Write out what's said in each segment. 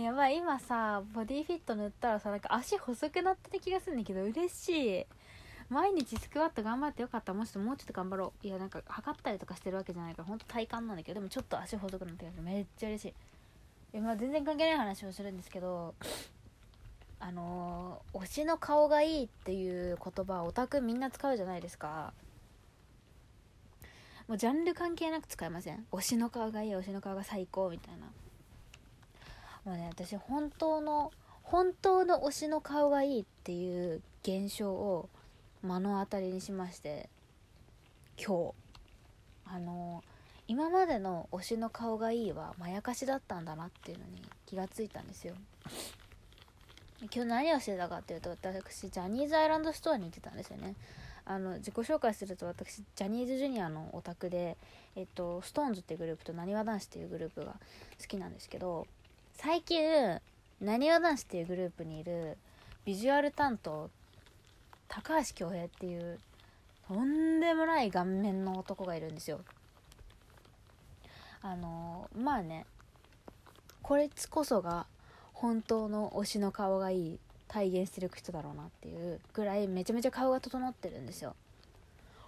やばい今さボディフィット塗ったらさなんか足細くなってた気がするんだけど嬉しい。毎日スクワット頑張ってよかった。もうちょっともうちょっと頑張ろう。いやなんか測ったりとかしてるわけじゃないからほんと体感なんだけどでもちょっと足細くなってるめっちゃ嬉しい。えまあ全然関係ない話をするんですけどあのー推しの顔がいいっていう言葉オタクみんな使うじゃないですか。もうジャンル関係なく使いません？推しの顔がいい推しの顔が最高みたいな。もうね私本当の本当の推しの顔がいいっていう現象を目の当たりにしまして今日。あの今までの推しの顔がいいはまやかしだったんだなっていうのに気がついたんですよ。今日何をしてたかっていうと私ジャニーズアイランドストアに行ってたんですよね。あの自己紹介すると私ジャニーズジュニアのオタクでえっと SixTONES っていうグループとなにわ男子っていうグループが好きなんですけど最近なにわ男子っていうグループにいるビジュアル担当高橋恭平っていうとんでもない顔面の男がいるんですよ。あのまあねこれこそが本当の推しの顔がいい体現してる人だろうなっていうぐらいめちゃめちゃ顔が整ってるんですよ。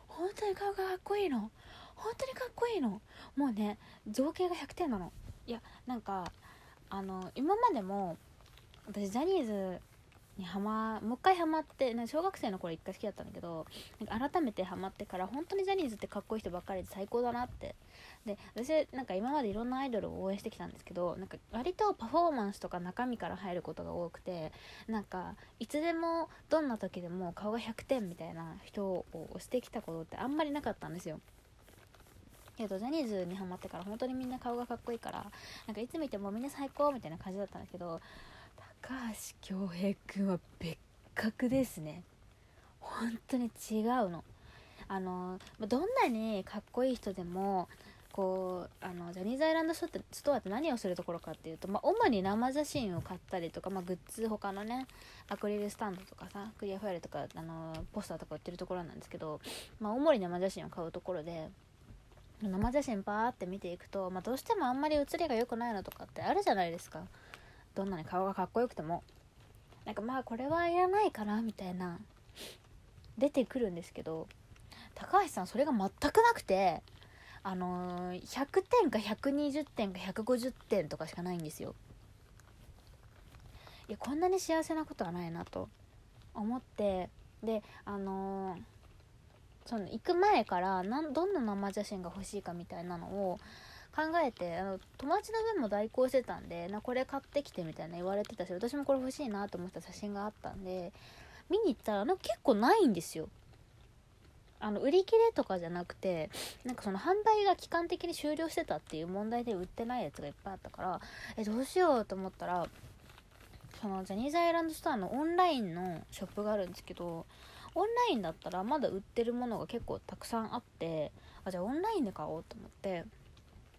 本当に顔がかっこいいの？本当にかっこいいの？もうね造形が100点なの。いやなんかあの今までも私ジャニーズにハマもう一回ハマってな小学生の頃一回好きだったんだけどなんか改めてハマってから本当にジャニーズってかっこいい人ばっかりで最高だなって。で私なんか今までいろんなアイドルを応援してきたんですけどなんか割とパフォーマンスとか中身から入ることが多くてなんかいつでもどんな時でも顔が100点みたいな人を推してきたことってあんまりなかったんですよ。けどジャニーズにハマってから本当にみんな顔がかっこいいからなんかいつ見てもみんな最高みたいな感じだったんだけど高橋恭平くんは別格ですね。本当に違うの。あのどんなにかっこいい人でもこうあのジャニーズアイランドストアって何をするところかっていうと、まあ、主に生写真を買ったりとか、まあ、グッズ他のねアクリルスタンドとかさクリアファイルとかあのポスターとか売ってるところなんですけど、まあ、主に生写真を買うところで生写真バーって見ていくと、まあ、どうしてもあんまり写りが良くないのとかってあるじゃないですか。どんなに顔がかっこよくても。なんかまあこれはいらないかなみたいな。出てくるんですけど高橋さんそれが全くなくてあのー、100点か120点か150点とかしかないんですよ。いやこんなに幸せなことはないなと思って。であのー、その行く前からなんどんな生写真が欲しいかみたいなのを考えてあの友達の分も代行してたんでなこれ買ってきてみたいな言われてたし私もこれ欲しいなと思った写真があったんで見に行ったらなんか結構ないんですよ。あの売り切れとかじゃなくてなんかその販売が期間的に終了してたっていう問題で売ってないやつがいっぱいあったからえどうしようと思ったらそのジャニーズアイランドストアのオンラインのショップがあるんですけどオンラインだったらまだ売ってるものが結構たくさんあってあじゃあオンラインで買おうと思って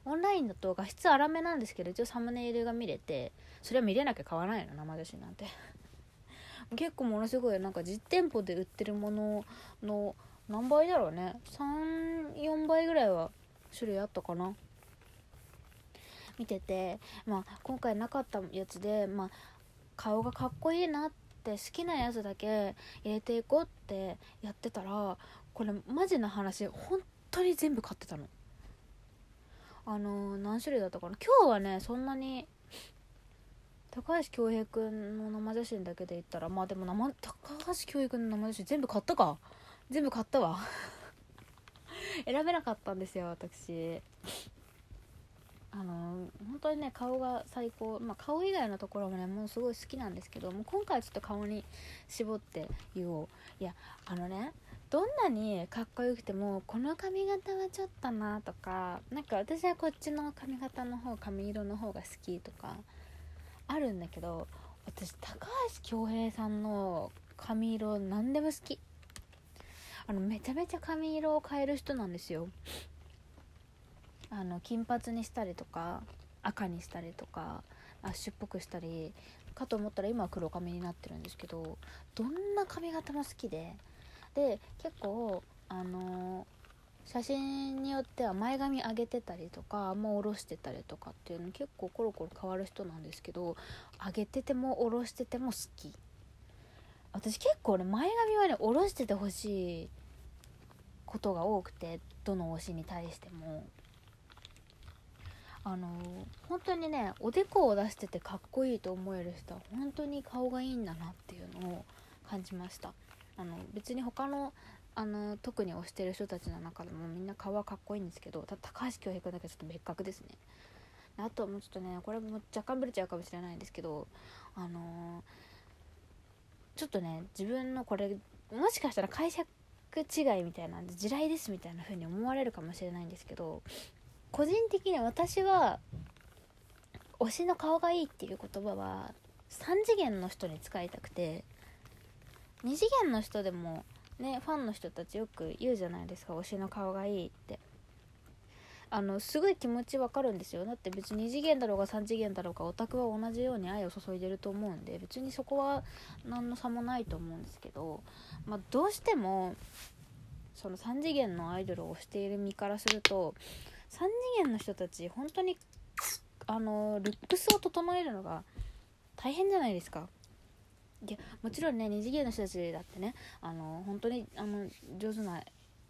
オンラインだと画質荒めなんですけど一応サムネイルが見れてそれは見れなきゃ買わないの生写真なんて。結構ものすごいなんか実店舗で売ってるものの何倍だろうね。34倍ぐらいは種類あったかな。見てて、まあ、今回なかったやつで、まあ、顔がかっこいいなって好きなやつだけ入れていこうってやってたらこれマジな話本当に全部買ってたの。あの、何種類だったかな。今日はねそんなに高橋恭平くんの生写真だけで言ったらまあでも生高橋恭平くんの生写真全部買ったか。全部買ったわ。選べなかったんですよ私。あの本当にね顔が最高、まあ、顔以外のところもねもうすごい好きなんですけどもう今回はちょっと顔に絞って言おう。いやあのねどんなにかっこよくてもこの髪型はちょっとなとかなんか私はこっちの髪型の方髪色の方が好きとかあるんだけど私高橋恭平さんの髪色何でも好き。あのめちゃめちゃ髪色を変える人なんですよ。あの金髪にしたりとか赤にしたりとかアッシュっぽくしたりかと思ったら今は黒髪になってるんですけどどんな髪型も好きでで結構あの写真によっては前髪上げてたりとかもう下ろしてたりとかっていうの結構コロコロ変わる人なんですけど上げてても下ろしてても好き。私結構ね前髪はね下ろしててほしいことが多くてどの推しに対しても。あの本当にねおでこを出しててかっこいいと思える人は本当に顔がいいんだなっていうのを感じました。あの別に他のあの特に推してる人たちの中でもみんな顔はかっこいいんですけどた高橋恭平君だけちょっと別格ですね。あともうちょっとねこれも若干ブレちゃうかもしれないんですけどあのー、ちょっとね自分のこれもしかしたら解釈違いみたいなんで地雷ですみたいな風に思われるかもしれないんですけど個人的に私は推しの顔がいいっていう言葉は3次元の人に使いたくて2次元の人でもねファンの人たちよく言うじゃないですか推しの顔がいいって。あのすごい気持ちわかるんですよ。だって別に2次元だろうが3次元だろうがオタクは同じように愛を注いでると思うんで別にそこは何の差もないと思うんですけど、まあ、どうしてもその3次元のアイドルを推している身からすると3次元の人たち本当にあのルックスを整えるのが大変じゃないですか。いやもちろんね二次元の人たちだってねあの本当にあの上手な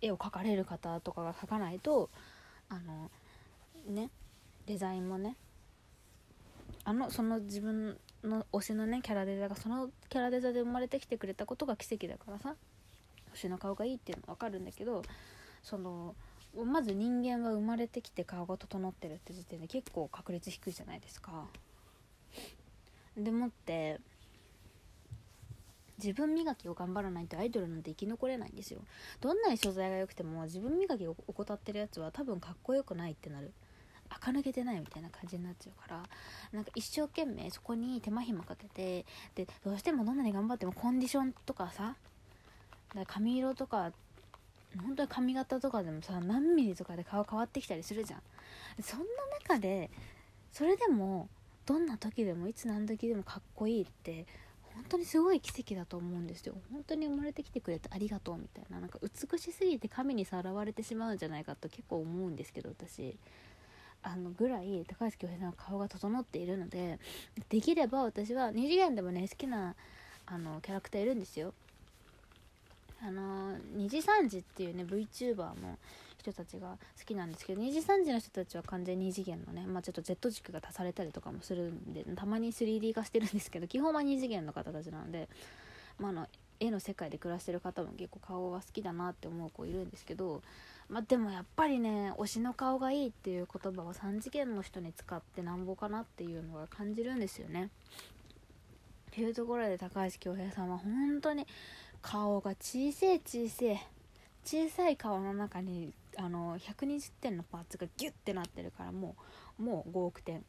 絵を描かれる方とかが描かないとあのねデザインもねあのその自分の推しのねキャラデザがそのキャラデザで生まれてきてくれたことが奇跡だからさ推しの顔がいいっていうのは分かるんだけどそのまず人間は生まれてきて顔が整ってるって時点で結構確率低いじゃないですか。でもって自分磨きを頑張らないとアイドルなんて生き残れないんですよ。どんなに素材が良くても自分磨きを怠ってるやつは多分かっこよくないってなる。垢抜けてないみたいな感じになっちゃうから。なんか一生懸命そこに手間暇かけてでどうしてもどんなに頑張ってもコンディションとかさだ髪色とか本当に髪型とかでもさ何ミリとかで顔変わってきたりするじゃん。そんな中でそれでもどんな時でもいつ何時でもかっこいいって本当にすごい奇跡だと思うんですよ。本当に生まれてきてくれてありがとうみたいな。なんか美しすぎて神にさらわれてしまうんじゃないかと結構思うんですけど私。あのぐらい高橋恭平さんの顔が整っているのでできれば私は2次元でもね好きなあのキャラクターいるんですよ。あの2次3次っていうね VTuber の人たちが好きなんですけど2次3次の人たちは完全に2次元のね、まあ、ちょっと Z 軸が足されたりとかもするんでたまに 3D 化してるんですけど基本は2次元の方たちなので、まあ、の絵の世界で暮らしてる方も結構顔は好きだなって思う子いるんですけど、まあ、でもやっぱりね推しの顔がいいっていう言葉を3次元の人に使ってなんぼかなっていうのが感じるんですよね。っていうところで高橋恭平さんは本当に顔が小せえ小せえ小さい顔の中にあの120点のパーツがギュッてなってるからもうもう5億点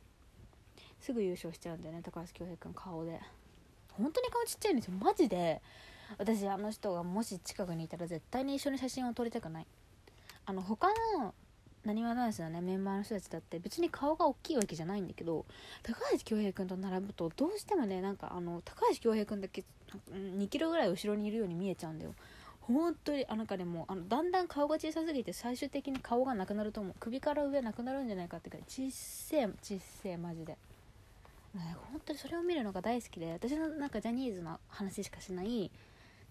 すぐ優勝しちゃうんだよね高橋恭平君顔で。本当に顔ちっちゃいんですよ。マジで。私あの人がもし近くにいたら絶対に一緒に写真を撮りたくない。あの他のなにわ男子のねメンバーの人たちだって別に顔が大きいわけじゃないんだけど高橋恭平君と並ぶとどうしてもねなんかあの高橋恭平君だけ2キロぐらい後ろにいるように見えちゃうんだよ。本当にあなんかでもあのだんだん顔が小さすぎて最終的に顔がなくなると思う首から上なくなるんじゃないかってくらい小せえ小せえマジで、ね、本当にそれを見るのが大好きで私のなんかジャニーズの話しかしない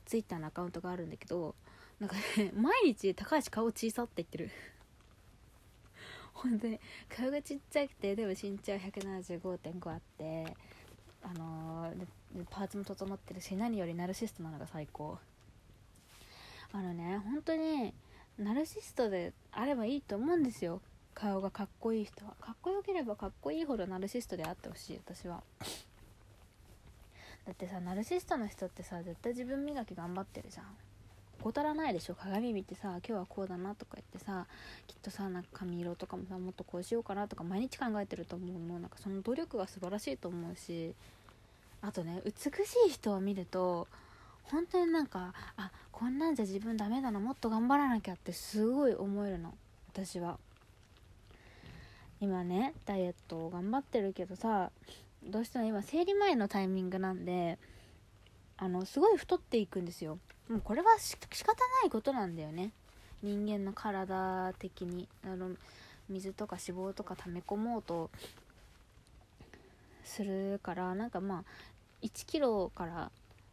ツイッターのアカウントがあるんだけどなんかね毎日高橋顔小さって言ってる。本当に顔がちっちゃくてでも身長175.5あってあのー、パーツも整ってるし何よりナルシストなのが最高。あのね本当にナルシストであればいいと思うんですよ。顔がかっこいい人は。かっこよければかっこいいほどナルシストであってほしい私は。だってさナルシストの人ってさ絶対自分磨き頑張ってるじゃん。怠らないでしょ鏡見てさ今日はこうだなとか言ってさきっとさなんか髪色とかもさもっとこうしようかなとか毎日考えてると思うのなんかその努力が素晴らしいと思うしあとね美しい人を見ると本当になんかあこんなんじゃ自分ダメだなもっと頑張らなきゃってすごい思えるの。私は。今ねダイエットを頑張ってるけどさどうしても今生理前のタイミングなんであのすごい太っていくんですよ。もうこれは仕方ないことなんだよね。人間の体的に。あの水とか脂肪とか溜め込もうとするから。なんかまあ1キロから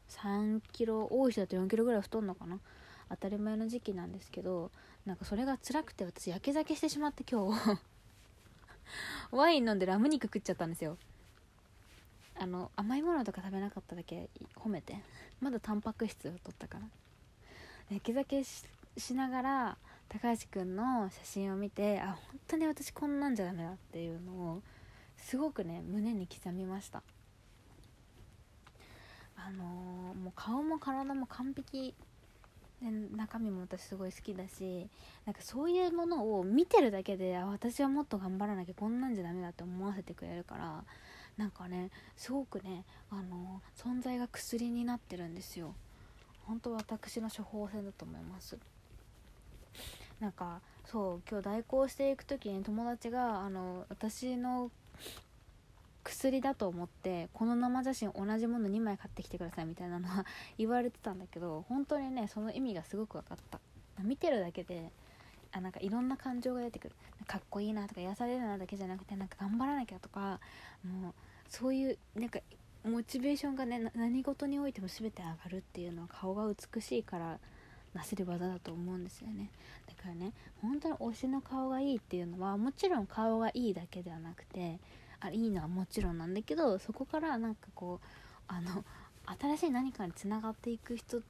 3キロ多い人だと4キロぐらい太んのかな。当たり前の時期なんですけどなんかそれが辛くて私やけ酒してしまって今日。ワイン飲んでラム肉食っちゃったんですよ。あの甘いものとか食べなかっただけ褒めて。まだタンパク質を取ったから。やけ酒しながら高橋くんの写真を見てあ本当に私こんなんじゃダメだっていうのをすごくね胸に刻みました。あのー、もう顔も体も完璧。で中身も私すごい好きだしなんかそういうものを見てるだけであ私はもっと頑張らなきゃこんなんじゃダメだって思わせてくれるからなんかねすごくねあの存在が薬になってるんですよ。本当私の処方箋だと思います。なんかそう今日代行していく時に友達があの私の薬だと思ってこの生写真同じもの2枚買ってきてくださいみたいなのは 言われてたんだけど本当にねその意味がすごく分かった。見てるだけであなんかいろんな感情が出てくる。かっこいいなとか癒されるなだけじゃなくてなんか頑張らなきゃとかもうそういうなんかモチベーションがね何事においても全て上がるっていうのは顔が美しいからなせる技だと思うんですよね。だからね本当に推しの顔がいいっていうのはもちろん顔がいいだけではなくてあいいのはもちろんなんだけどそこからなんかこうあの新しい何かにつながっていく人っ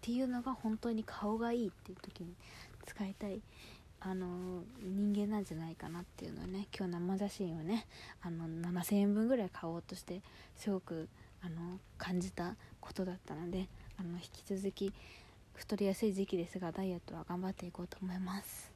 ていうのが本当に顔がいいっていう時に使いたいあの人間なんじゃないかなっていうのをね今日生写真をねあの7000円分ぐらい買おうとしてすごくあの感じたことだったのであの引き続き太りやすい時期ですがダイエットは頑張っていこうと思います。